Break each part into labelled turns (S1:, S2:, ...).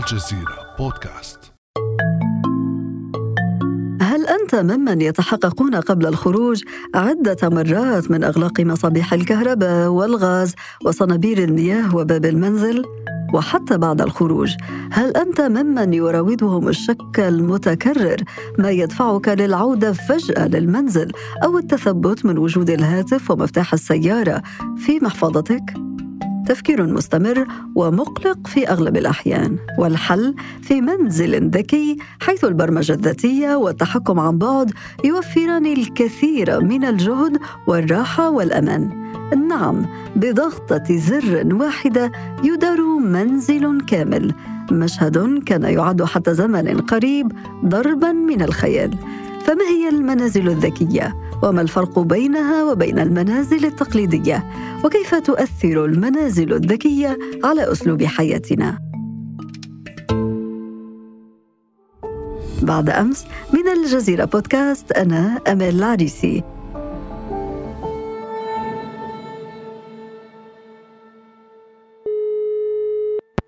S1: الجزيرة بودكاست
S2: هل أنت ممن يتحققون قبل الخروج عدة مرات من إغلاق مصابيح الكهرباء والغاز وصنابير المياه وباب المنزل؟ وحتى بعد الخروج هل أنت ممن يراودهم الشك المتكرر ما يدفعك للعودة فجأة للمنزل أو التثبت من وجود الهاتف ومفتاح السيارة في محفظتك؟ تفكير مستمر ومقلق في أغلب الأحيان والحل في منزل ذكي حيث البرمجة الذاتية والتحكم عن بعد يوفران الكثير من الجهد والراحة والأمان. نعم بضغطة زر واحدة يدار منزل كامل مشهد كان يعد حتى زمن قريب ضربا من الخيال. فما هي المنازل الذكية؟ وما الفرق بينها وبين المنازل التقليدية؟ وكيف تؤثر المنازل الذكية على أسلوب حياتنا؟ بعد أمس من الجزيرة بودكاست أنا امال العريسي.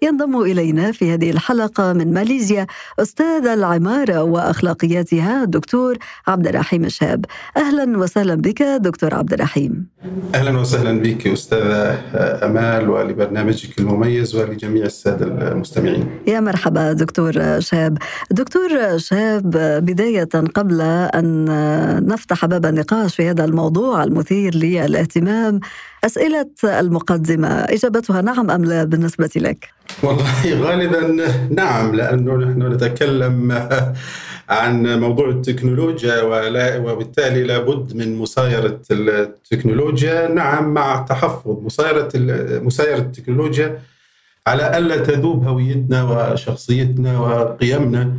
S2: ينضم إلينا في هذه الحلقة من ماليزيا أستاذ العمارة وأخلاقياتها الدكتور عبد الرحيم الشاب أهلا وسهلا بك دكتور عبد الرحيم.
S3: أهلا وسهلا بك أستاذة أمال ولبرنامجك المميز ولجميع السادة المستمعين.
S2: يا مرحبا دكتور شاب دكتور شاب بداية قبل أن نفتح باب النقاش في هذا الموضوع المثير للاهتمام أسئلة المقدمة إجابتها نعم أم لا بالنسبة لك؟
S3: والله غالبا نعم لأنه نحن نتكلم عن موضوع التكنولوجيا وبالتالي لابد من مسايرة التكنولوجيا نعم مع تحفظ مسايرة مسايرة التكنولوجيا على ألا تذوب هويتنا وشخصيتنا وقيمنا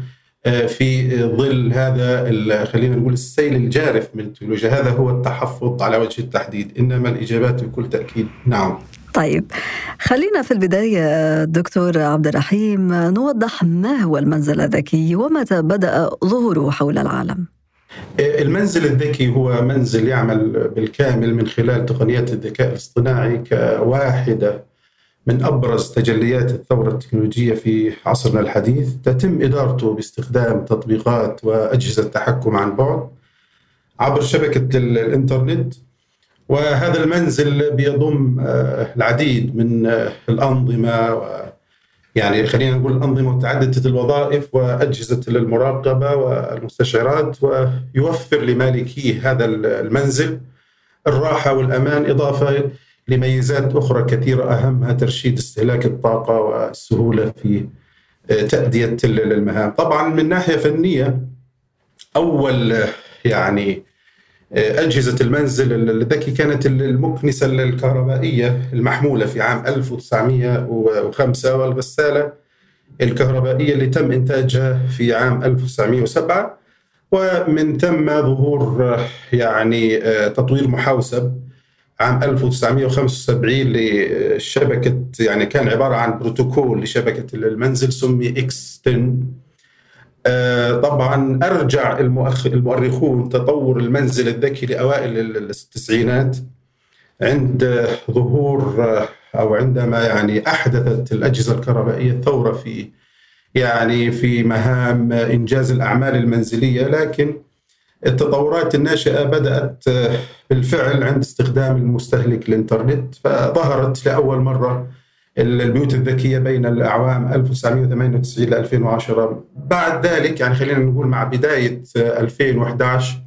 S3: في ظل هذا خلينا نقول السيل الجارف من التكنولوجيا. هذا هو التحفظ على وجه التحديد. إنما الإجابات بكل تأكيد نعم.
S2: طيب خلينا في البداية دكتور عبد الرحيم نوضح ما هو المنزل الذكي ومتى بدأ ظهوره حول العالم.
S3: آه، المنزل الذكي هو منزل يعمل بالكامل من خلال تقنيات الذكاء الاصطناعي كواحدة. من أبرز تجليات الثورة التكنولوجية في عصرنا الحديث تتم إدارته باستخدام تطبيقات وأجهزة تحكم عن بعد عبر شبكة الإنترنت. وهذا المنزل بيضم آه، العديد من آه، الأنظمة يعني خلينا نقول الانظمه متعدده الوظائف وأجهزة المراقبة والمستشعرات ويوفر لمالكيه هذا المنزل الراحة والأمان إضافة لميزات أخرى كثيرة أهمها ترشيد استهلاك الطاقة والسهولة في آه، تأدية المهام طبعا من ناحية فنية أول يعني آه، أجهزة المنزل الذكي كانت المكنسة الكهربائية المحمولة في عام 1905 والغسالة الكهربائية اللي تم إنتاجها في عام 1907 ومن ثم ظهور آه، يعني تطوير محوسب عام 1975 لشبكة يعني كان عبارة عن بروتوكول لشبكة المنزل سمي إكس 10 آه، طبعا أرجع المؤرخون تطور المنزل الذكي لأوائل التسعينات عند ظهور آه، أو عندما يعني أحدثت الأجهزة الكهربائية ثوره في يعني في مهام إنجاز الأعمال المنزلية لكن التطورات الناشئة بدأت آه، بالفعل عند استخدام المستهلك الإنترنت فظهرت لأول مرة البيوت الذكية بين الأعوام 1998 ل 2010 بعد ذلك يعني خلينا نقول مع بداية 2011 آه،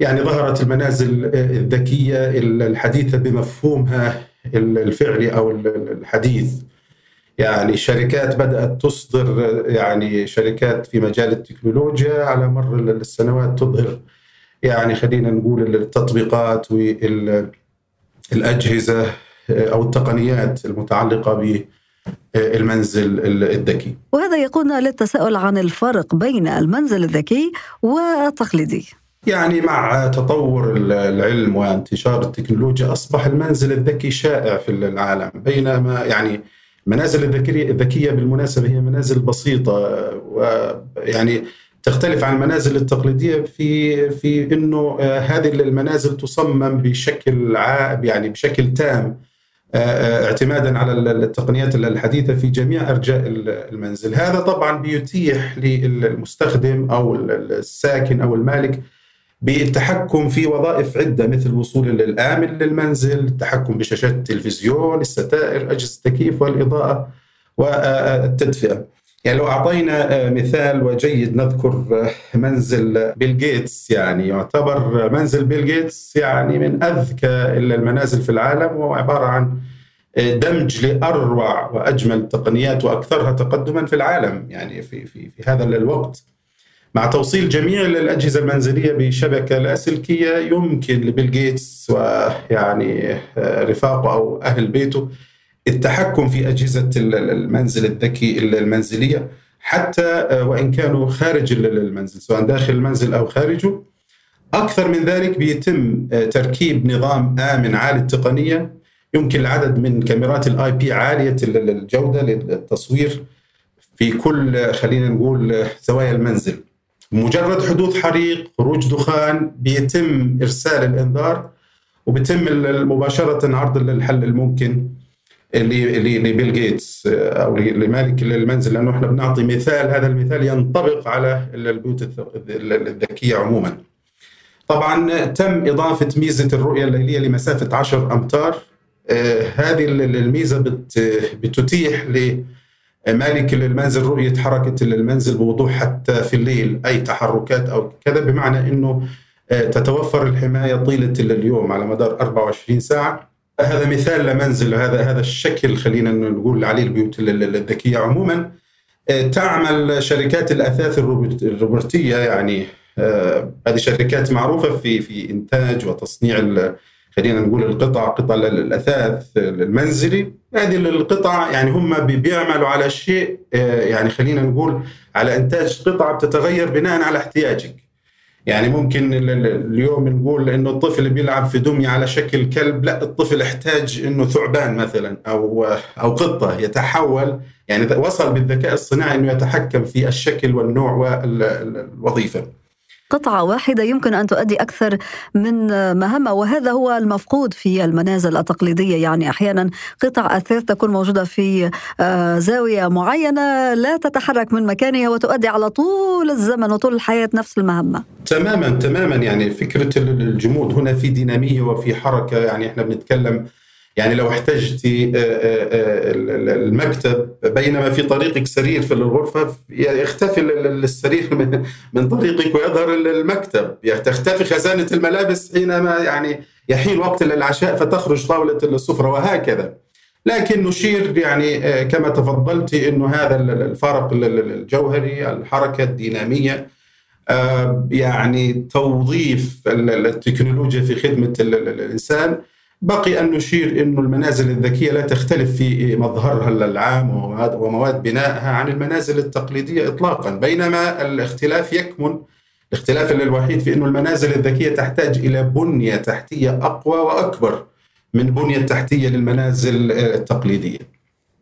S3: يعني ظهرت المنازل آه، الذكية الحديثة بمفهومها الفعلي أو الحديث. يعني شركات بدأت تصدر يعني شركات في مجال التكنولوجيا على مر السنوات تظهر. يعني خلينا نقول التطبيقات والأجهزة أو التقنيات المتعلقة ب المنزل الذكي.
S2: وهذا يقودنا للتساؤل عن الفرق بين المنزل الذكي والتقليدي.
S3: يعني مع تطور العلم وانتشار التكنولوجيا أصبح المنزل الذكي شائع في العالم بينما يعني المنازل الذكية بالمناسبة هي منازل بسيطة ويعني تختلف عن المنازل التقليدية في في إنه آه، هذه المنازل تصمم بشكل عام يعني بشكل تام اعتمادا على التقنيات الحديثة في جميع أرجاء المنزل، هذا طبعا بيتيح للمستخدم أو الساكن أو المالك بالتحكم في وظائف عدة مثل وصول الامن للمنزل، التحكم بشاشات التلفزيون، الستائر، أجهزة التكييف والإضاءة والتدفئة. يعني لو أعطينا مثال وجيد نذكر منزل بيل جيتس يعني يعتبر منزل بيل جيتس يعني من أذكى المنازل في العالم وهو عبارة عن دمج لأروع وأجمل التقنيات وأكثرها تقدما في العالم يعني في في في هذا الوقت مع توصيل جميع الأجهزة المنزلية بشبكة لاسلكية يمكن لبيل جيتس ويعني آه، رفاقه أو أهل بيته التحكم في أجهزة المنزل الذكي المنزلية حتى آه، وإن كانوا خارج المنزل سواء داخل المنزل أو خارجه. أكثر من ذلك بيتم آه، تركيب نظام آمن عالي التقنية يمكن العدد من كاميرات الاي بي عالية الجودة للتصوير في كل خلينا نقول زوايا المنزل. مجرد حدوث حريق خروج دخان بيتم إرسال الإنذار وبيتم مباشرة عرض الحل الممكن لبيل جيتس أو لمالك المنزل لأنه إحنا بنعطي مثال هذا المثال ينطبق على البيوت الذكية عموما. طبعا تم إضافة ميزة الرؤية الليلية لمسافة 10 أمتار آه، هذه الميزة بتتيح ل مالك المنزل رؤية حركة المنزل بوضوح حتى في الليل أي تحركات أو كذا بمعنى أنه آه، تتوفر الحماية طيلة اليوم على مدار 24 ساعة. هذا مثال لمنزل هذا هذا الشكل خلينا نقول عليه البيوت الذكية عموما. آه، تعمل شركات الأثاث الروبوتية يعني آه، هذه شركات معروفة في في إنتاج وتصنيع خلينا نقول القطع قطع الأثاث المنزلي. هذه القطع يعني هم بيعملوا على شيء آه، يعني خلينا نقول على إنتاج قطعه بتتغير بناء على احتياجك. يعني ممكن اليوم نقول إنه الطفل بيلعب في دمية على شكل كلب لا الطفل احتاج إنه ثعبان مثلا أو أو قطة يتحول. يعني وصل بالذكاء الصناعي إنه يتحكم في الشكل والنوع والوظيفة.
S2: قطعة واحدة يمكن أن تؤدي أكثر من مهمة وهذا هو المفقود في المنازل التقليدية. يعني أحيانا قطع أثاث تكون موجودة في آه، زاوية معينة لا تتحرك من مكانها وتؤدي على طول الزمن وطول الحياة نفس المهمة.
S3: تماما تماما. يعني فكرة الجمود هنا في دينامية وفي حركة. يعني إحنا بنتكلم يعني لو احتجت آه، آه، آه، المكتب بينما في طريقك سرير في الغرفة يختفي السرير من طريقك ويظهر المكتب. يعني تختفي خزانة الملابس حينما يعني يحين وقت العشاء فتخرج طاولة السفرة وهكذا. لكن نشير يعني كما تفضلت إنه هذا الفارق الجوهري الحركة الدينامية يعني توظيف التكنولوجيا في خدمة الإنسان. بقي أن نشير أن المنازل الذكية لا تختلف في مظهرها العام ومواد بنائها عن المنازل التقليدية إطلاقا. بينما الاختلاف يكمن. الاختلاف الوحيد في أن المنازل الذكية تحتاج إلى بنية تحتية أقوى وأكبر من بنية تحتية للمنازل التقليدية.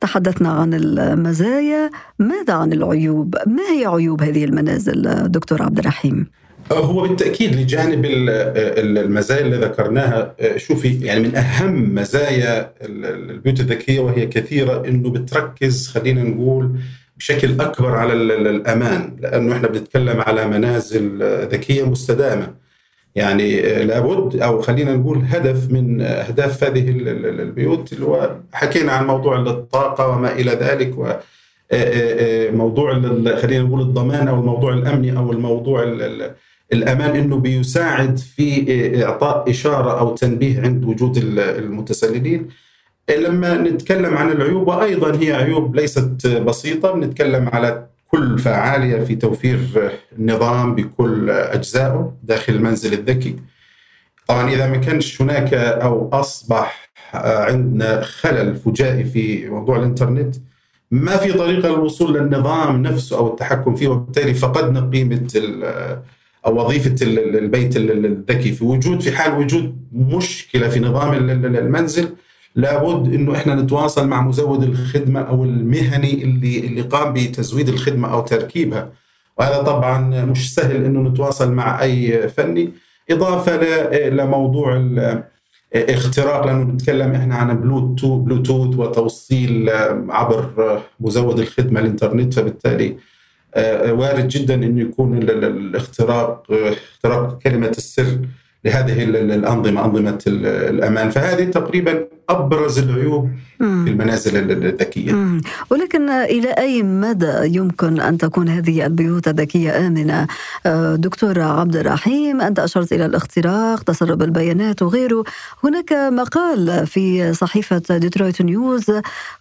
S2: تحدثنا عن المزايا. ماذا عن العيوب؟ ما هي عيوب هذه المنازل دكتور عبد الرحيم؟
S3: هو بالتأكيد لجانب المزايا اللي ذكرناها. شوفي يعني من أهم مزايا البيوت الذكية وهي كثيرة إنه بتركز خلينا نقول بشكل أكبر على الأمان لأنه إحنا بنتكلم على منازل ذكية مستدامة. يعني لابد أو خلينا نقول هدف من أهداف هذه البيوت اللي هو حكينا عن موضوع الطاقة وما إلى ذلك و موضوع خلينا نقول الضمان أو الموضوع الأمني أو الموضوع الامان إنه بيساعد في إعطاء إشارة أو تنبيه عند وجود المتسللين. لما نتكلم عن العيوب وأيضا هي عيوب ليست بسيطة بنتكلم على كل فعالية في توفير النظام بكل أجزائه داخل المنزل الذكي. طبعا إذا ما كانش هناك أو أصبح عندنا خلل فجائي في موضوع الإنترنت ما في طريقة للوصول للنظام نفسه أو التحكم فيه وبالتالي فقدنا قيمة أو وظيفة البيت الذكي. في وجود في حال وجود مشكلة في نظام المنزل لابد إنه إحنا نتواصل مع مزود الخدمة أو المهني اللي اللي قام بتزويد الخدمة أو تركيبها. وهذا طبعا مش سهل إنه نتواصل مع أي فني. إضافة لموضوع اختراق لأنه بنتكلم إحنا عن بلوتوث بلوتوث وتوصيل عبر مزود الخدمة الإنترنت فبالتالي وارد جدا انه يكون الاختراق اختراق كلمة السر لهذه الأنظمة أنظمة الأمان. فهذه تقريبا أبرز العيوب مم. في المنازل الذكية مم.
S2: ولكن إلى أي مدى يمكن أن تكون هذه البيوت الذكية آمنة آه، دكتور عبد الرحيم أنت أشرت إلى الاختراق تسرب البيانات وغيره هناك مقال في صحيفة ديترويت نيوز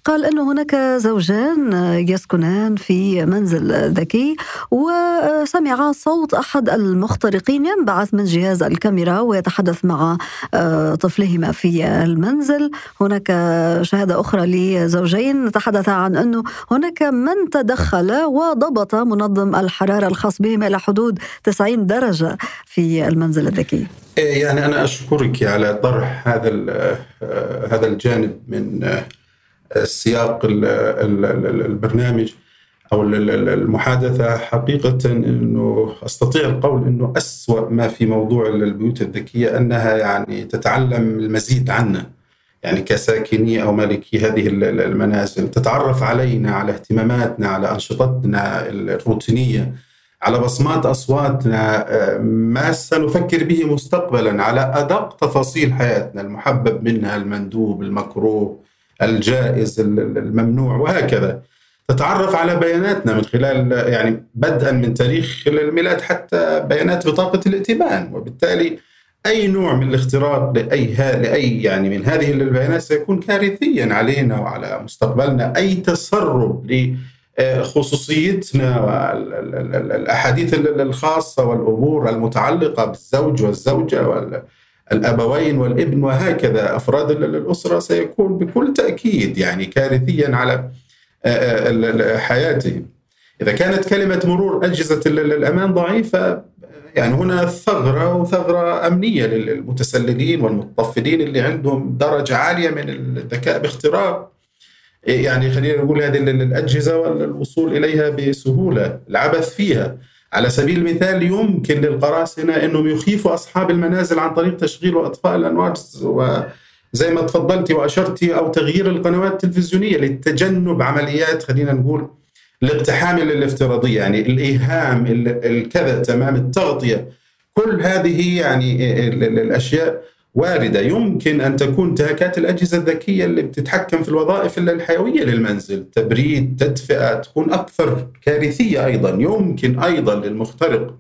S2: قال انه هناك زوجان يسكنان في منزل ذكي وسمعا صوت أحد المخترقين ينبعث من جهاز الكاميرا ويتحدث مع آه، طفلهما في المنزل هناك شهادة أخرى لزوجين. تحدث عن أنه هناك من تدخل وضبط منظم الحرارة الخاص بهم إلى حدود 90 درجة في المنزل الذكي.
S3: إيه، يعني أنا أشكرك على طرح هذا هذا الجانب من سياق البرنامج أو المحادثة. حقيقة إنه أستطيع القول إنه أسوأ ما في موضوع البيوت الذكية أنها يعني تتعلم المزيد عنا يعني كساكني أو مالكي هذه المنازل تتعرف علينا على اهتماماتنا على أنشطتنا الروتينية على بصمات أصواتنا آه، ما سنفكر به مستقبلا على أدق تفاصيل حياتنا المحبب منها المندوب المكروه الجائز الممنوع وهكذا. تتعرف على بياناتنا من خلال يعني بدءا من تاريخ الميلاد حتى بيانات بطاقة الائتمان وبالتالي أي نوع من الاختراق لأي لأي يعني من هذه البيانات سيكون كارثيا علينا وعلى مستقبلنا. أي تسرب لخصوصيتنا والاحاديث الخاصة والأمور المتعلقة بالزوج والزوجة والابوين والابن وهكذا. أفراد الأسرة سيكون بكل تأكيد يعني كارثيا على حياتهم. إذا كانت كلمة مرور أجهزة الأمان ضعيفة يعني هنا ثغرة وثغرة أمنية للمتسللين والمتطفلين اللي عندهم درجة عالية من الذكاء باختراق. يعني خلينا نقول هذه الأجهزة والوصول إليها بسهولة العبث فيها. على سبيل المثال يمكن للقراصنة أنهم يخيفوا أصحاب المنازل عن طريق تشغيل وإطفاء الأنوار وزي ما تفضلتي وأشرتي أو تغيير القنوات التلفزيونية لتجنب عمليات خلينا نقول الاقتحام الافتراضية يعني الإيهام الكذا تمام التغطية كل هذه يعني الأشياء واردة. يمكن أن تكون انتهاكات الأجهزة الذكية اللي بتتحكم في الوظائف الحيوية للمنزل. تبريد تدفئة تكون أكثر كارثية أيضا. يمكن أيضا للمخترق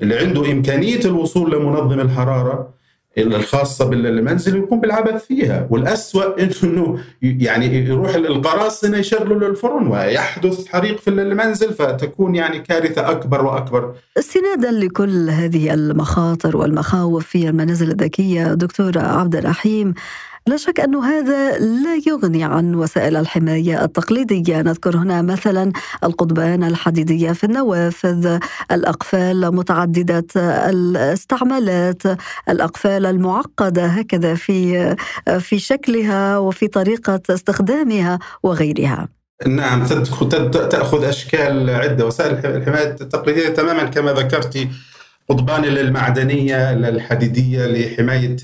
S3: اللي عنده إمكانية الوصول لمنظم الحرارة الخاصة بالمنزل يكون بالعبث فيها. والأسوأ أنه يعني يروح القراصنة يشغلوا الفرن ويحدث حريق في المنزل فتكون يعني كارثة أكبر وأكبر.
S2: استنادا لكل هذه المخاطر والمخاوف في المنازل الذكية دكتور عبد الرحيم لا شك أن هذا لا يغني عن وسائل الحماية التقليدية. نذكر هنا مثلا القضبان الحديدية في النوافذ الأقفال متعددة الاستعمالات الأقفال المعقدة هكذا في في شكلها وفي طريقة استخدامها وغيرها.
S3: نعم تأخذ أشكال عدة. وسائل الحماية التقليدية تماما كما ذكرتي قضبان المعدنية الحديدية لحماية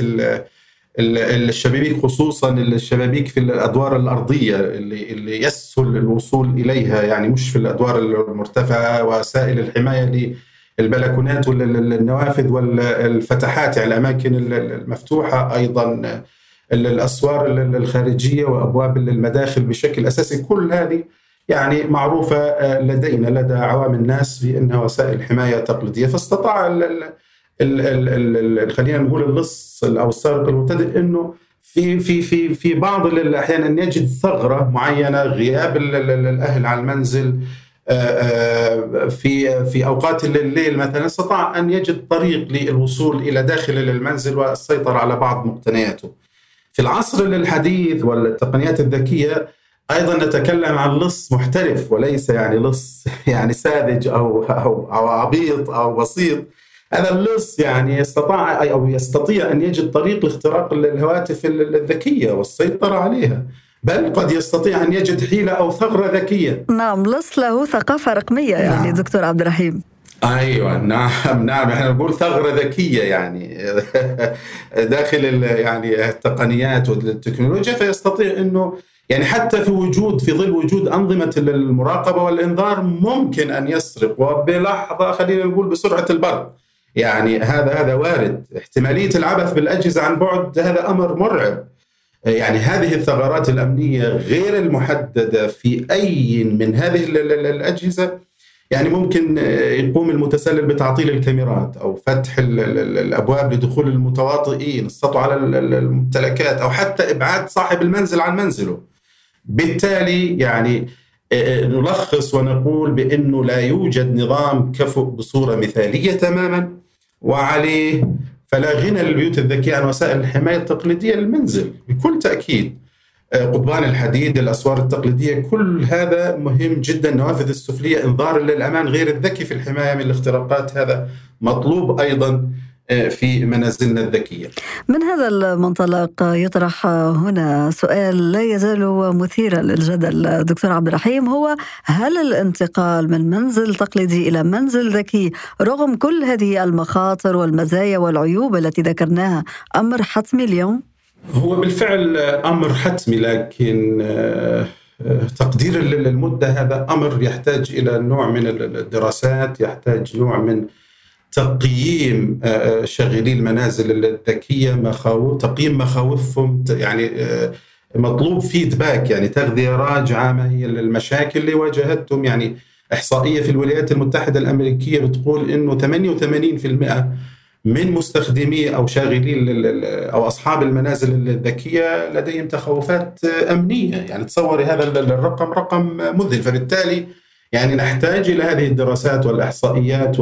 S3: الشبابيك خصوصا الشبابيك في الأدوار الأرضية اللي اللي يسهل الوصول إليها يعني مش في الأدوار المرتفعة وسائل الحماية للبلكونات والنوافذ والفتحات يعني الأماكن المفتوحة أيضا الأسوار الخارجية وأبواب المداخل بشكل أساسي. كل هذه يعني معروفة لدينا لدى عوام الناس بأنها وسائل حماية تقليدية. فاستطاع خلينا نقول اللص أو السارق المبتدئ إنه في في في في بعض الاحيان ان يجد ثغرة معينة غياب الأهل عن المنزل في في أوقات الليل مثلا استطاع أن يجد طريق للوصول إلى داخل المنزل والسيطره على بعض مقتنياته. في العصر الحديث والتقنيات الذكية أيضا نتكلم عن لص محترف وليس يعني لص يعني ساذج أو أو أو عبيط أو بسيط هذا اللص يعني استطاع أو يستطيع أن يجد طريق لاختراق الهواتف الذكية والسيطرة عليها. بل قد يستطيع أن يجد حيلة أو ثغرة ذكية.
S2: نعم لص له ثقافة رقمية يعني نعم. دكتور عبد الرحيم.
S3: أيوه نعم نعم. إحنا نقول ثغرة ذكية يعني. داخل يعني التقنيات والتكنولوجيا فيستطيع إنه يعني حتى في وجود في ظل وجود أنظمة المراقبة والإنذار ممكن أن يسرق. وبلحظة خلينا نقول بسرعة البرق. يعني هذا هذا وارد. احتمالية العبث بالأجهزة عن بعد هذا أمر مرعب. يعني هذه الثغرات الأمنية غير المحددة في أي من هذه الأجهزة يعني ممكن يقوم المتسلل بتعطيل الكاميرات أو فتح الأبواب لدخول المتواطئين السطو على الممتلكات أو حتى إبعاد صاحب المنزل عن منزله. بالتالي يعني آه، نلخص ونقول بأنه لا يوجد نظام كفؤ بصورة مثالية تماما. وعليه فلا غنى للبيوت الذكية عن وسائل الحماية التقليدية للمنزل بكل تأكيد. آه، قضبان الحديد الأسوار التقليدية كل هذا مهم جدا. النوافذ السفلية إنذار للأمان غير الذكي في الحماية من الاختراقات هذا مطلوب أيضا. في منازلنا الذكية
S2: من هذا المنطلق يطرح هنا سؤال لا يزال مثيرا للجدل دكتور عبد الرحيم هو هل الانتقال من منزل تقليدي إلى منزل ذكي رغم كل هذه المخاطر والمزايا والعيوب التي ذكرناها أمر حتمي اليوم؟
S3: هو بالفعل أمر حتمي لكن آه، تقدير المدة هذا أمر يحتاج إلى نوع من الدراسات يحتاج نوع من تقييم آه، آه، شاغلي المنازل الذكية مخاوف تقييم مخاوفهم يعني آه، مطلوب فيدباك يعني تغذية راجعة ما هي المشاكل اللي واجهتهم. يعني إحصائية في الولايات المتحدة الأمريكية بتقول إنه 88% من مستخدمي أو شاغلي أو أصحاب المنازل الذكية لديهم تخوفات أمنية. يعني تصوري هذا الرقم رقم مذهل. فبالتالي يعني نحتاج إلى هذه الدراسات والإحصائيات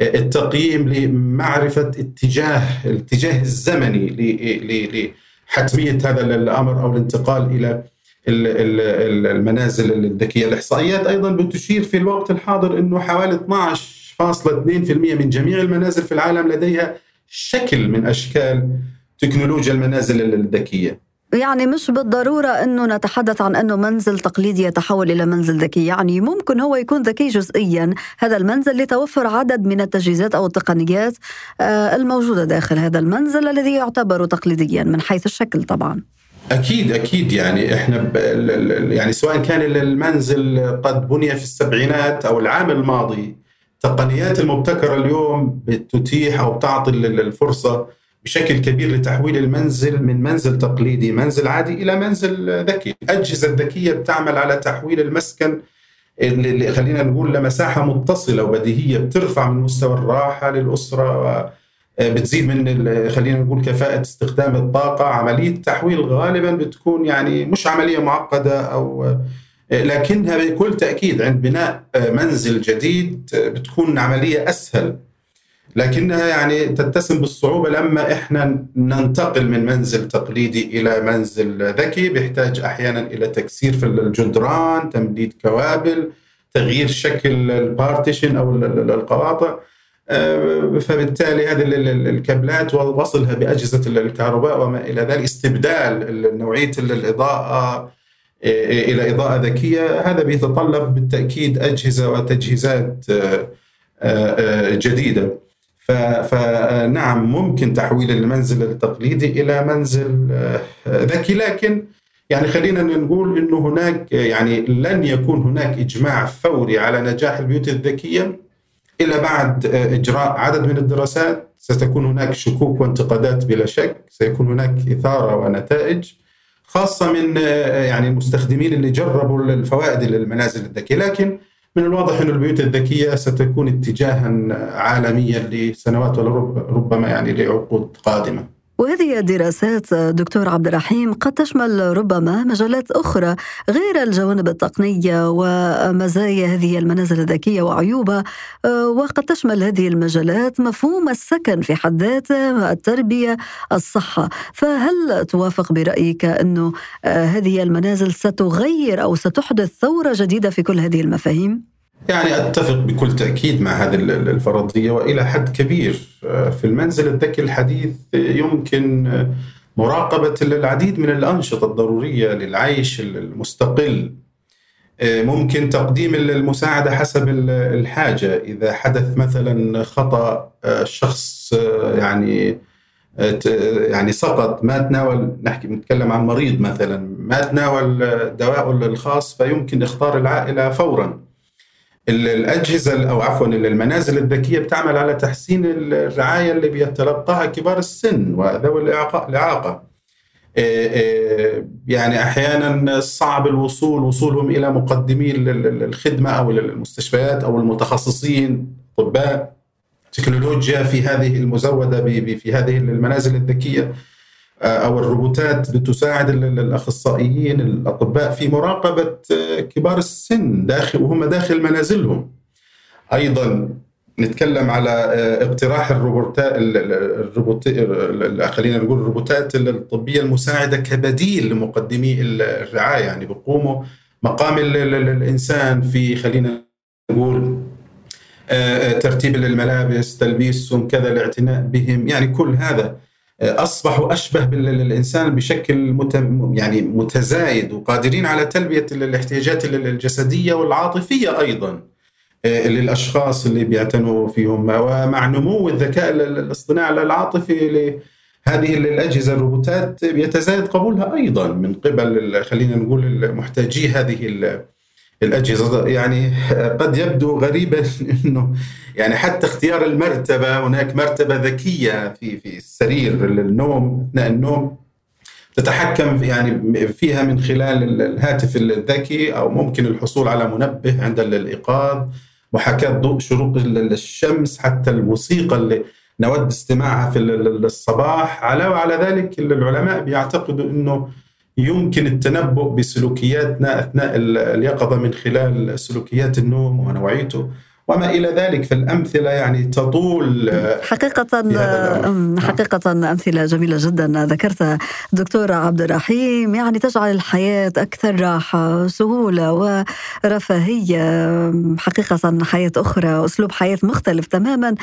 S3: التقييم لمعرفة اتجاه الاتجاه الزمني لحتمية هذا الأمر أو الانتقال إلى المنازل الذكية. الإحصائيات أيضا بتشير في الوقت الحاضر أنه حوالي 12.2% من جميع المنازل في العالم لديها شكل من أشكال تكنولوجيا المنازل الذكية.
S2: يعني مش بالضرورة أنه نتحدث عن أنه منزل تقليدي يتحول إلى منزل ذكي. يعني ممكن هو يكون ذكي جزئيا. هذا المنزل لتوفر عدد من التجهيزات أو التقنيات آه، الموجودة داخل هذا المنزل الذي يعتبر تقليديا من حيث الشكل طبعا.
S3: أكيد أكيد. يعني إحنا يعني سواء كان المنزل قد بني في السبعينات أو العام الماضي التقنيات المبتكره اليوم بتتيح أو تعطي الفرصة بشكل كبير لتحويل المنزل من منزل تقليدي منزل عادي إلى منزل ذكي. الأجهزة الذكية بتعمل على تحويل المسكن اللي خلينا نقول لمساحة متصلة وبديهية بترفع من مستوى الراحة للأسرة بتزيد من خلينا نقول كفاءة استخدام الطاقة. عملية تحويل غالبا بتكون يعني مش عملية معقدة أو لكنها بكل تأكيد عند بناء منزل جديد بتكون عملية أسهل. لكنها يعني تتسم بالصعوبة لما إحنا ننتقل من منزل تقليدي إلى منزل ذكي بيحتاج أحيانا إلى تكسير في الجدران تمديد كوابل تغيير شكل ال partition أو القواطع. آه، فبالتالي هذه الكابلات ووصلها بأجهزة الكهرباء وما إلى ذلك استبدال نوعية الإضاءة آه، إلى إضاءة ذكية. هذا بيتطلب بالتأكيد أجهزة وتجهيزات آه، جديدة. فنعم ممكن تحويل المنزل التقليدي إلى منزل آه، ذكي لكن يعني خلينا نقول إنه هناك يعني لن يكون هناك إجماع فوري على نجاح البيوت الذكية الا بعد آه، إجراء عدد من الدراسات. ستكون هناك شكوك وانتقادات بلا شك. سيكون هناك إثارة ونتائج خاصة من آه، يعني المستخدمين اللي جربوا الفوائد للمنازل الذكية. لكن من الواضح أن البيوت الذكية ستكون اتجاها عالميا لسنوات وربما يعني لعقود قادمة.
S2: وهذه الدراسات دكتور عبد الرحيم قد تشمل ربما مجالات أخرى غير الجوانب التقنية ومزايا هذه المنازل الذكية وعيوبها وقد تشمل هذه المجالات مفهوم السكن في حد ذاته التربية الصحة فهل توافق برأيك أنه هذه المنازل ستغير أو ستحدث ثورة جديدة في كل هذه المفاهيم؟
S3: يعني أتفق بكل تأكيد مع هذه الفرضية وإلى حد كبير. آه، في المنزل الذكي الحديث يمكن آه، مراقبة العديد من الأنشطة الضرورية للعيش المستقل. ممكن تقديم المساعدة حسب الحاجة. إذا حدث مثلا خطأ الشخص يعني يعني سقط ما تناول نحكي نتكلم عن مريض مثلا ما تناول دواء الخاص فيمكن اختار العائلة فورا. الأجهزة أو عفوا المنازل الذكية بتعمل على تحسين الرعاية اللي بيتلقاها كبار السن وذوي الإعاقة. يعني أحيانا صعب الوصول وصولهم إلى مقدمي الخدمة أو المستشفيات أو المتخصصين اطباء تكنولوجيا في هذه المزودة في هذه المنازل الذكية. آه، أو الروبوتات بتساعد الأخصائيين الأطباء في مراقبة آه، كبار السن داخل وهم داخل منازلهم. أيضا نتكلم على آه، اقتراح الروبوتات الروبوت خلينا نقول الروبوتات الطبية المساعدة كبديل لمقدمي الرعاية يعني بيقوموا مقام الإنسان في خلينا نقول آه، آه، ترتيب الملابس تلبيسهم كذا الاعتناء بهم يعني كل هذا آه، اصبحوا أشبه بالانسان بشكل مت... يعني متزايد وقادرين على تلبية الاحتياجات الجسدية والعاطفية أيضا للأشخاص اللي بيعتنوا فيهم. ومع نمو الذكاء الاصطناعي العاطفي لهذه الأجهزة الروبوتات بيتزايد قبولها أيضا من قبل خلينا نقول محتاجي هذه الأجهزة يعني قد يبدو غريبا أنه يعني حتى اختيار المرتبة هناك مرتبة ذكية في في السرير النوم أثناء النوم تتحكم يعني فيها من خلال الهاتف الذكي أو ممكن الحصول على منبه عند الإيقاظ محاكاة ضوء شروق الشمس حتى الموسيقى اللي نود استماعها في الصباح علاوة على ذلك العلماء بيعتقدوا أنه يمكن التنبؤ بسلوكياتنا أثناء اليقظة من خلال سلوكيات النوم ونوعيته وما إلى ذلك فالأمثلة يعني تطول
S2: حقيقة حقيقة أمثلة جميلة جدا. ذكرتها دكتور عبد الرحيم يعني تجعل الحياة أكثر راحة سهولة ورفاهية. حقيقة حياة أخرى أسلوب حياة مختلف تماما.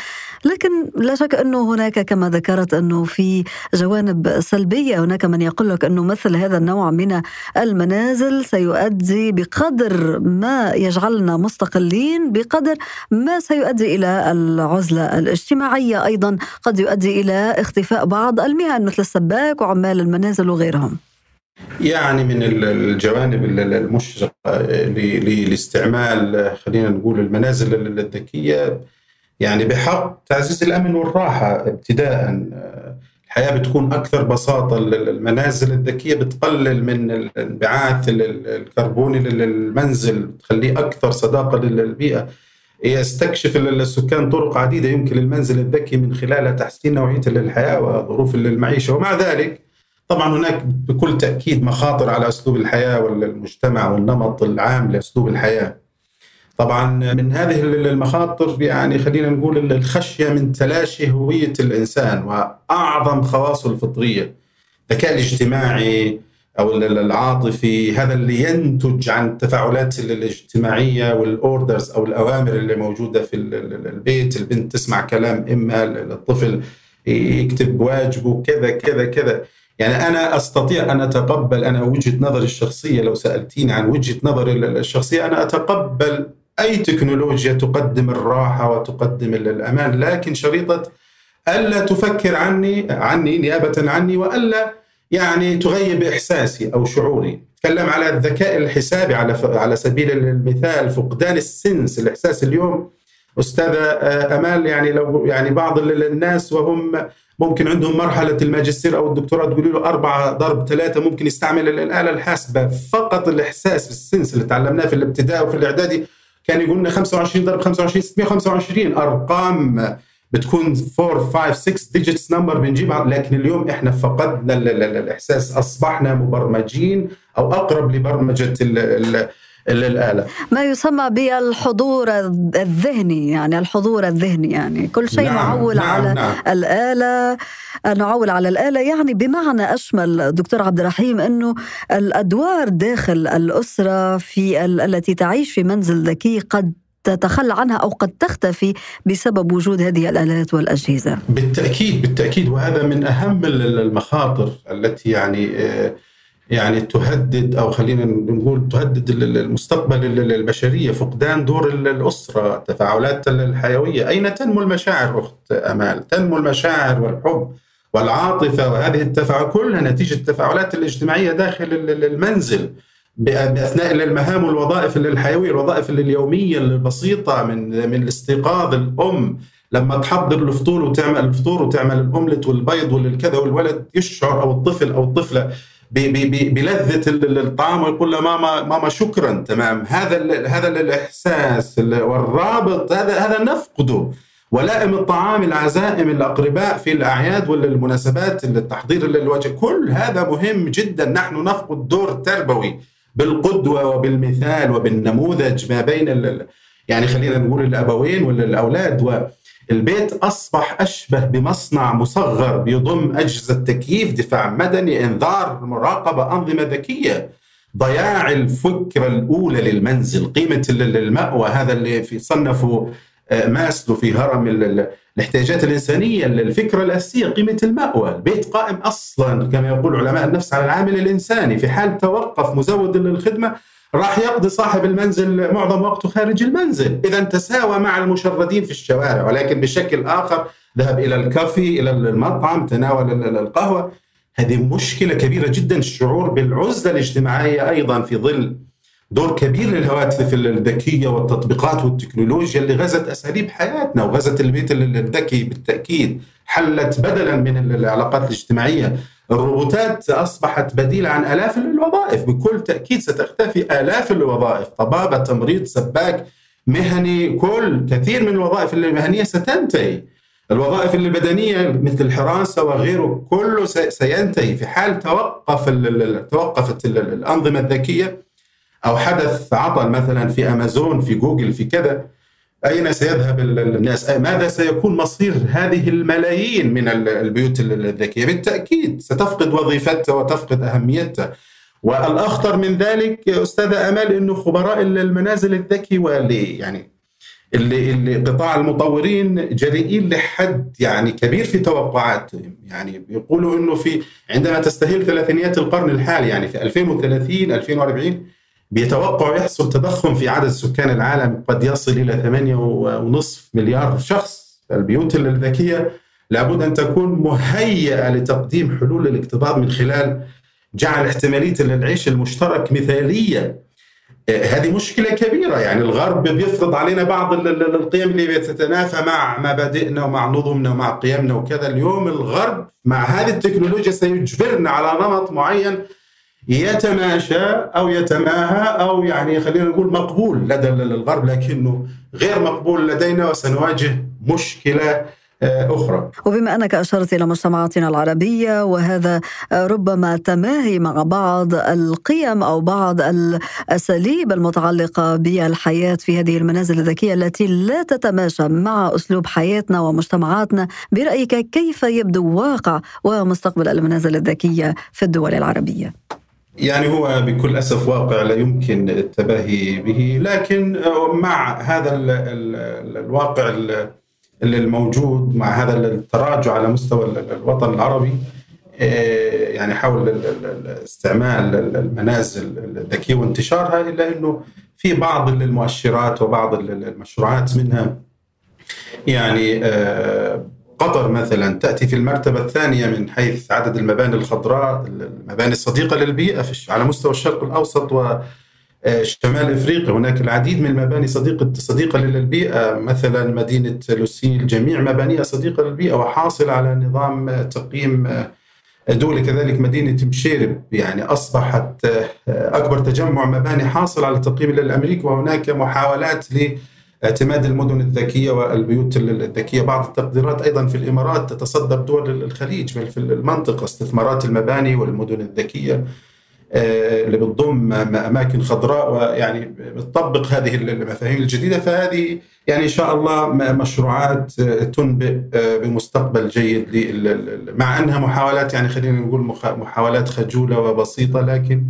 S2: لكن لا شك أنه هناك كما ذكرت أنه في جوانب سلبية. هناك من يقول لك أنه مثل هذا النوع من المنازل سيؤدي بقدر ما يجعلنا مستقلين بقدر ما سيؤدي إلى العزلة الاجتماعية أيضا. قد يؤدي إلى اختفاء بعض المهن مثل السباك وعمال المنازل وغيرهم.
S3: يعني من الجوانب المشرقة لاستعمال خلينا نقول المنازل الذكية. يعني بحق تعزيز الأمن والراحة ابتداء. الحياة بتكون أكثر بساطة. المنازل الذكية بتقلل من الانبعاث الكربوني للمنزل بتخليه أكثر صداقة للبيئة. يستكشف السكان طرق عديدة يمكن للمنزل الذكي من خلالها تحسين نوعية الحياة وظروف المعيشة ومع ذلك طبعا هناك بكل تأكيد مخاطر على أسلوب الحياة والمجتمع والنمط العام لأسلوب الحياة. طبعا من هذه المخاطر يعني خلينا نقول الخشية من تلاشي هوية الإنسان وأعظم خواصه الفطرية الذكاء الاجتماعي أو العاطفي هذا اللي ينتج عن التفاعلات الاجتماعية والأوردرز أو الأوامر اللي موجودة في البيت البنت تسمع كلام إما الطفل يكتب واجبه كذا كذا كذا. يعني أنا أستطيع أن أتقبل أنا وجهة نظري الشخصية لو سألتيني عن وجهة نظري الشخصية أنا أتقبل أي تكنولوجيا تقدم الراحة وتقدم الأمان لكن شريطة ألا تفكر عني عني نيابة عني وألا يعني تغيب إحساسي أو شعوري. تكلم على الذكاء الحسابي على على سبيل المثال فقدان السنس الإحساس اليوم. أستاذة آه، أمال يعني لو يعني بعض الناس وهم ممكن عندهم مرحلة الماجستير أو الدكتوراه تقولي له أربعة ضرب ثلاثة ممكن يستعمل الآلة الحاسبة. فقط الإحساس بالسنس اللي تعلمناه في الابتدائي وفي الإعدادي كان يقول لنا 25 ضرب 25 625 أرقام. بتكون 4 5 6 digits number بنجيبها لكن اليوم إحنا فقدنا الإحساس. أصبحنا مبرمجين أو أقرب لبرمجة الآلة.
S2: ما يسمى بالحضور الذهني يعني الحضور الذهني يعني كل شيء نعم نعول نعم على نعم. الآلة نعول على الآلة. يعني بمعنى أشمل دكتور عبد الرحيم أنه الأدوار داخل الأسرة في التي تعيش في منزل ذكي قد تتخلى عنها أو قد تختفي بسبب وجود هذه الآلات والأجهزة.
S3: بالتأكيد بالتأكيد. وهذا من أهم المخاطر التي يعني آه، يعني تهدد أو خلينا نقول تهدد المستقبل البشرية فقدان دور الأسرة التفاعلات الحيوية. أين تنمو المشاعر أخت آمال؟ تنمو المشاعر والحب والعاطفة وهذه التفاعل كلها نتيجة التفاعلات الاجتماعية داخل المنزل. بأثناء المهام والوظائف الحيوية الوظائف اليومية البسيطة من من الاستيقاظ الأم. لما تحضر الفطور وتعمل الفطور وتعمل الأومليت والبيض والكذا والولد يشعر أو الطفل أو الطفلة بلذة الطعام ويقول له ماما ماما شكرا تمام. هذا هذا الإحساس والرابط هذا هذا نفقده. ولائم الطعام العزائم الأقرباء في الأعياد ولا المناسبات التحضير للوجه كل هذا مهم جدا. نحن نفقد دور تربوي. بالقدوة وبالمثال وبالنموذج ما بين يعني خلينا نقول الأبوين ولا الاولاد والبيت أصبح أشبه بمصنع مصغر بيضم أجهزة تكييف دفاع مدني إنذار مراقبة أنظمة ذكية. ضياع الفكرة الأولى للمنزل قيمة المأوى هذا اللي في صنفوا ماسلو في هرم الاحتياجات الإنسانية. الفكرة الأساسية قيمة المأوى. البيت قائم أصلا كما يقول علماء النفس على العامل الإنساني. في حال توقف مزود للخدمة راح يقضي صاحب المنزل معظم وقته خارج المنزل. إذا تساوى مع المشردين في الشوارع ولكن بشكل آخر ذهب إلى الكافي إلى المطعم تناول القهوة. هذه مشكلة كبيرة جدا الشعور بالعزلة الاجتماعية أيضا في ظل دور كبير للهواتف الذكية والتطبيقات والتكنولوجيا اللي غزت أساليب حياتنا وغزت البيت الذكي بالتأكيد حلت بدلا من العلاقات الاجتماعية. الروبوتات أصبحت بديل عن آلاف الوظائف. بكل تأكيد ستختفي آلاف الوظائف. طبابة تمريض سباك مهني كل كثير من الوظائف المهنية ستنتهي. الوظائف البدنية مثل الحراسة وغيره كله سينتهي. في حال توقف توقفت الأنظمة الذكية أو حدث عطل مثلا في أمازون في جوجل في كذا أين سيذهب الناس؟ ماذا سيكون مصير هذه الملايين من البيوت الذكية؟ بالتأكيد ستفقد وظيفتها وتفقد أهميتها. والأخطر من ذلك أستاذة أمال إنه خبراء المنازل الذكي واللي يعني اللي, اللي قطاع المطورين جريئين لحد يعني كبير في توقعاتهم. يعني بيقولوا إنه في عندما تستهل ثلاثينيات القرن الحالي يعني في 2030 2040 بيتوقع يحصل تضخم في عدد سكان العالم. قد يصل إلى 8.5 مليار شخص. البيوت الذكية لابد أن تكون مهيئة لتقديم حلول للاكتظاظ من خلال جعل احتمالية العيش المشترك مثالية. هذه مشكلة كبيرة. يعني الغرب بيفرض علينا بعض القيم اللي بتتنافى مع مبادئنا ومع نظمنا ومع قيمنا وكذا. اليوم الغرب مع هذه التكنولوجيا سيجبرنا على نمط معين يتماشى أو يتماهى أو يعني خلينا نقول مقبول لدى الغرب لكنه غير مقبول لدينا وسنواجه مشكلة آه، أخرى
S2: وبما أنك أشرت إلى مجتمعاتنا العربية وهذا ربما تماهي مع بعض القيم أو بعض الأساليب المتعلقة بالحياة في هذه المنازل الذكية التي لا تتماشى مع أسلوب حياتنا ومجتمعاتنا برأيك كيف يبدو واقع ومستقبل المنازل الذكية في الدول العربية؟
S3: يعني هو بكل أسف واقع لا يمكن التباهي به لكن مع هذا الواقع الموجود مع هذا التراجع على مستوى الوطن العربي آه، يعني حول استعمال المنازل الذكية وانتشارها إلا إنه في بعض المؤشرات وبعض المشروعات منها يعني آه، قطر مثلا تأتي في المرتبة الثانية من حيث عدد المباني الخضراء المباني الصديقة للبيئة على مستوى الشرق الأوسط و شمال إفريقيا. هناك العديد من المباني صديقه صديقة للبيئة مثلا مدينة لوسيل جميع مبانيها صديقة للبيئة وحاصل على نظام تقييم دولي كذلك مدينة مشيرب. يعني أصبحت أكبر تجمع مباني حاصل على التقييم الامريكي وهناك محاولات ل اعتماد المدن الذكية والبيوت الذكية بعض التقديرات أيضا في الإمارات تتصدر دول الخليج بل في المنطقة استثمارات المباني والمدن الذكية آه، اللي بتضم أماكن خضراء ويعني بتطبق هذه المفاهيم الجديدة. فهذه يعني إن شاء الله مشروعات تنبئ آه، بمستقبل جيد مع أنها محاولات يعني خلينا نقول محاولات خجولة وبسيطة لكن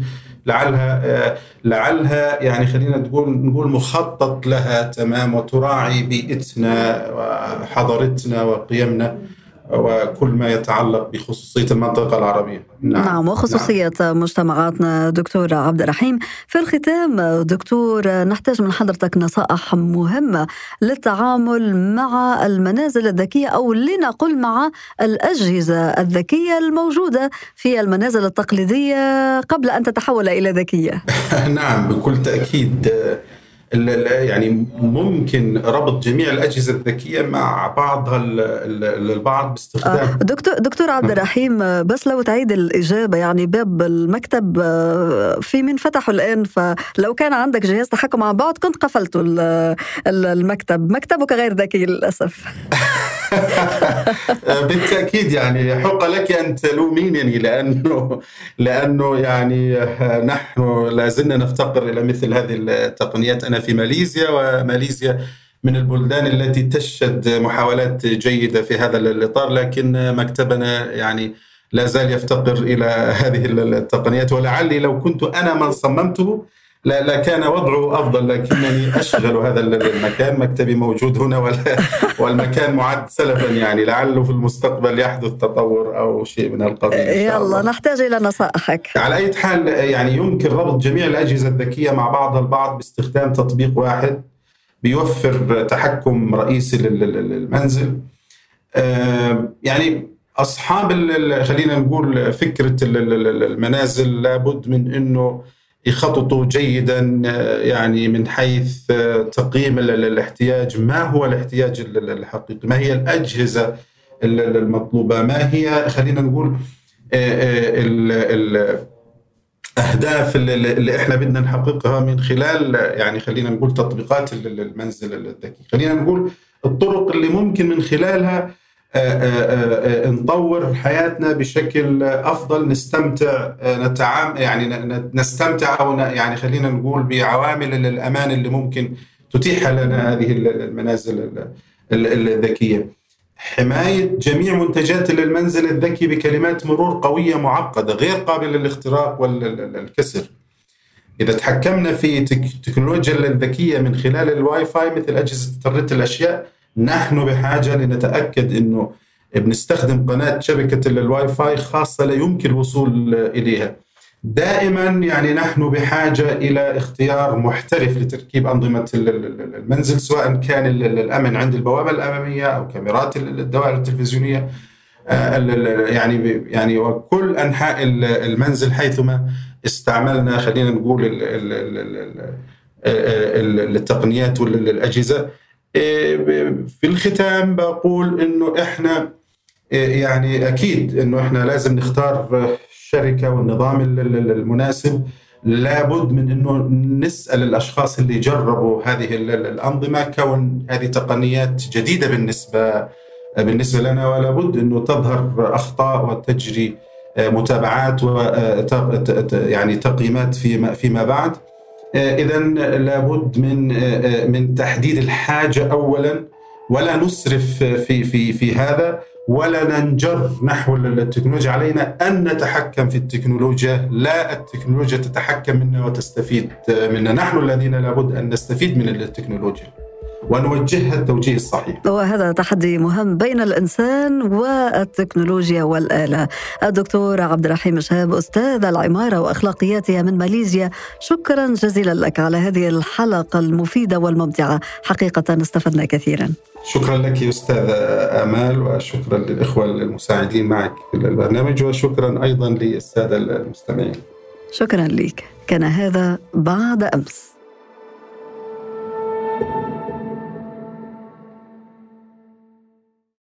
S3: لعلها آه، لعلها يعني خلينا تقول نقول مخطط لها تمام وتراعي بيئتنا وحضارتنا وقيمنا. وكل ما يتعلق بخصوصية المنطقة العربية.
S2: نعم, نعم وخصوصية نعم. مجتمعاتنا دكتور عبد الرحيم. في الختام دكتور نحتاج من حضرتك نصائح مهمة للتعامل مع المنازل الذكية أو لنقل مع الأجهزة الذكية الموجودة في المنازل التقليدية قبل أن تتحول إلى ذكية.
S3: نعم بكل تأكيد يعني ممكن ربط جميع الأجهزة الذكية مع بعضها البعض باستخدام.
S2: آه، دكتور دكتور عبد الرحيم بس لو تعيد الإجابة يعني باب المكتب آه، في من فتحه الآن فلو كان عندك جهاز تحكم مع بعض كنت قفلته المكتب. مكتبك غير ذكي للأسف.
S3: بالتأكيد يعني حق لك أن تلومينني لأنه لأنه يعني نحن لازلنا نفتقر إلى مثل هذه التقنيات. أنا في ماليزيا وماليزيا من البلدان التي تشهد محاولات جيدة في هذا الإطار لكن مكتبنا يعني لا زال يفتقر إلى هذه التقنيات. ولعلي لو كنت أنا من صممته لا لا كان وضعه أفضل لكنني أشغل هذا المكان مكتبي موجود هنا والمكان معد سلفا يعني لعله في المستقبل يحدث تطور أو شيء من القبيل
S2: يلا نحتاج إلى نصائحك.
S3: على أي حال يعني يمكن ربط جميع الأجهزة الذكية مع بعضها البعض باستخدام تطبيق واحد بيوفر تحكم رئيسي للمنزل. يعني أصحاب خلينا نقول فكرة المنازل لابد من إنه يخططوا جيدا يعني من حيث تقييم الاحتياج. ما هو الاحتياج الحقيقي؟ ما هي الأجهزة المطلوبة؟ ما هي خلينا نقول الأهداف اللي إحنا بدنا نحققها من خلال يعني خلينا نقول تطبيقات المنزل الذكي. خلينا نقول الطرق اللي ممكن من خلالها آه، آه، آه، نطور حياتنا بشكل أفضل نستمتع نتعام يعني نستمتع أو يعني خلينا نقول بعوامل الأمان اللي ممكن تتيح لنا هذه المنازل الذكية. حماية جميع منتجات المنزل الذكي بكلمات مرور قوية معقدة غير قابلة للاختراق والكسر. إذا تحكمنا في التكنولوجيا الذكيه من خلال الواي فاي مثل أجهزة انترنت الأشياء نحن بحاجه لنتاكد انه بنستخدم قناه شبكه الواي فاي خاصه لا يمكن الوصول اليها. دائما يعني نحن بحاجه إلى اختيار محترف لتركيب انظمه المنزل سواء كان الامن عند البوابه الاماميه أو كاميرات الدوائر التلفزيونيه آه، يعني يعني وكل انحاء المنزل حيثما استعملنا خلينا نقول التقنيات والاجهزه في الختام بقول إنه إحنا يعني أكيد إنه إحنا لازم نختار الشركة والنظام المناسب. لابد من إنه نسأل الأشخاص اللي جربوا هذه الأنظمة كون هذه تقنيات جديدة بالنسبة بالنسبة لنا ولا بد إنه تظهر أخطاء وتجري متابعات و يعني تقييمات فيما فيما بعد. اذا لابد من آه، آه، من تحديد الحاجة اولا ولا نسرف في في في هذا ولا ننجر نحو التكنولوجيا. علينا أن نتحكم في التكنولوجيا. لا التكنولوجيا تتحكم منا وتستفيد منا. نحن الذين لابد أن نستفيد من التكنولوجيا. ونوجهها التوجيه الصحيح.
S2: وهذا تحدي مهم بين الإنسان والتكنولوجيا والآلة. الدكتور عبد الرحيم شهاب أستاذ العمارة وأخلاقياتها من ماليزيا شكرا جزيلا لك على هذه الحلقة المفيدة والممتعة. حقيقة استفدنا كثيرا.
S3: شكرا لك أستاذ أمال وشكرا للإخوة المساعدين معك في البرنامج وشكرا أيضا للسادة المستمعين.
S2: شكرا لك. كان هذا بعد أمس.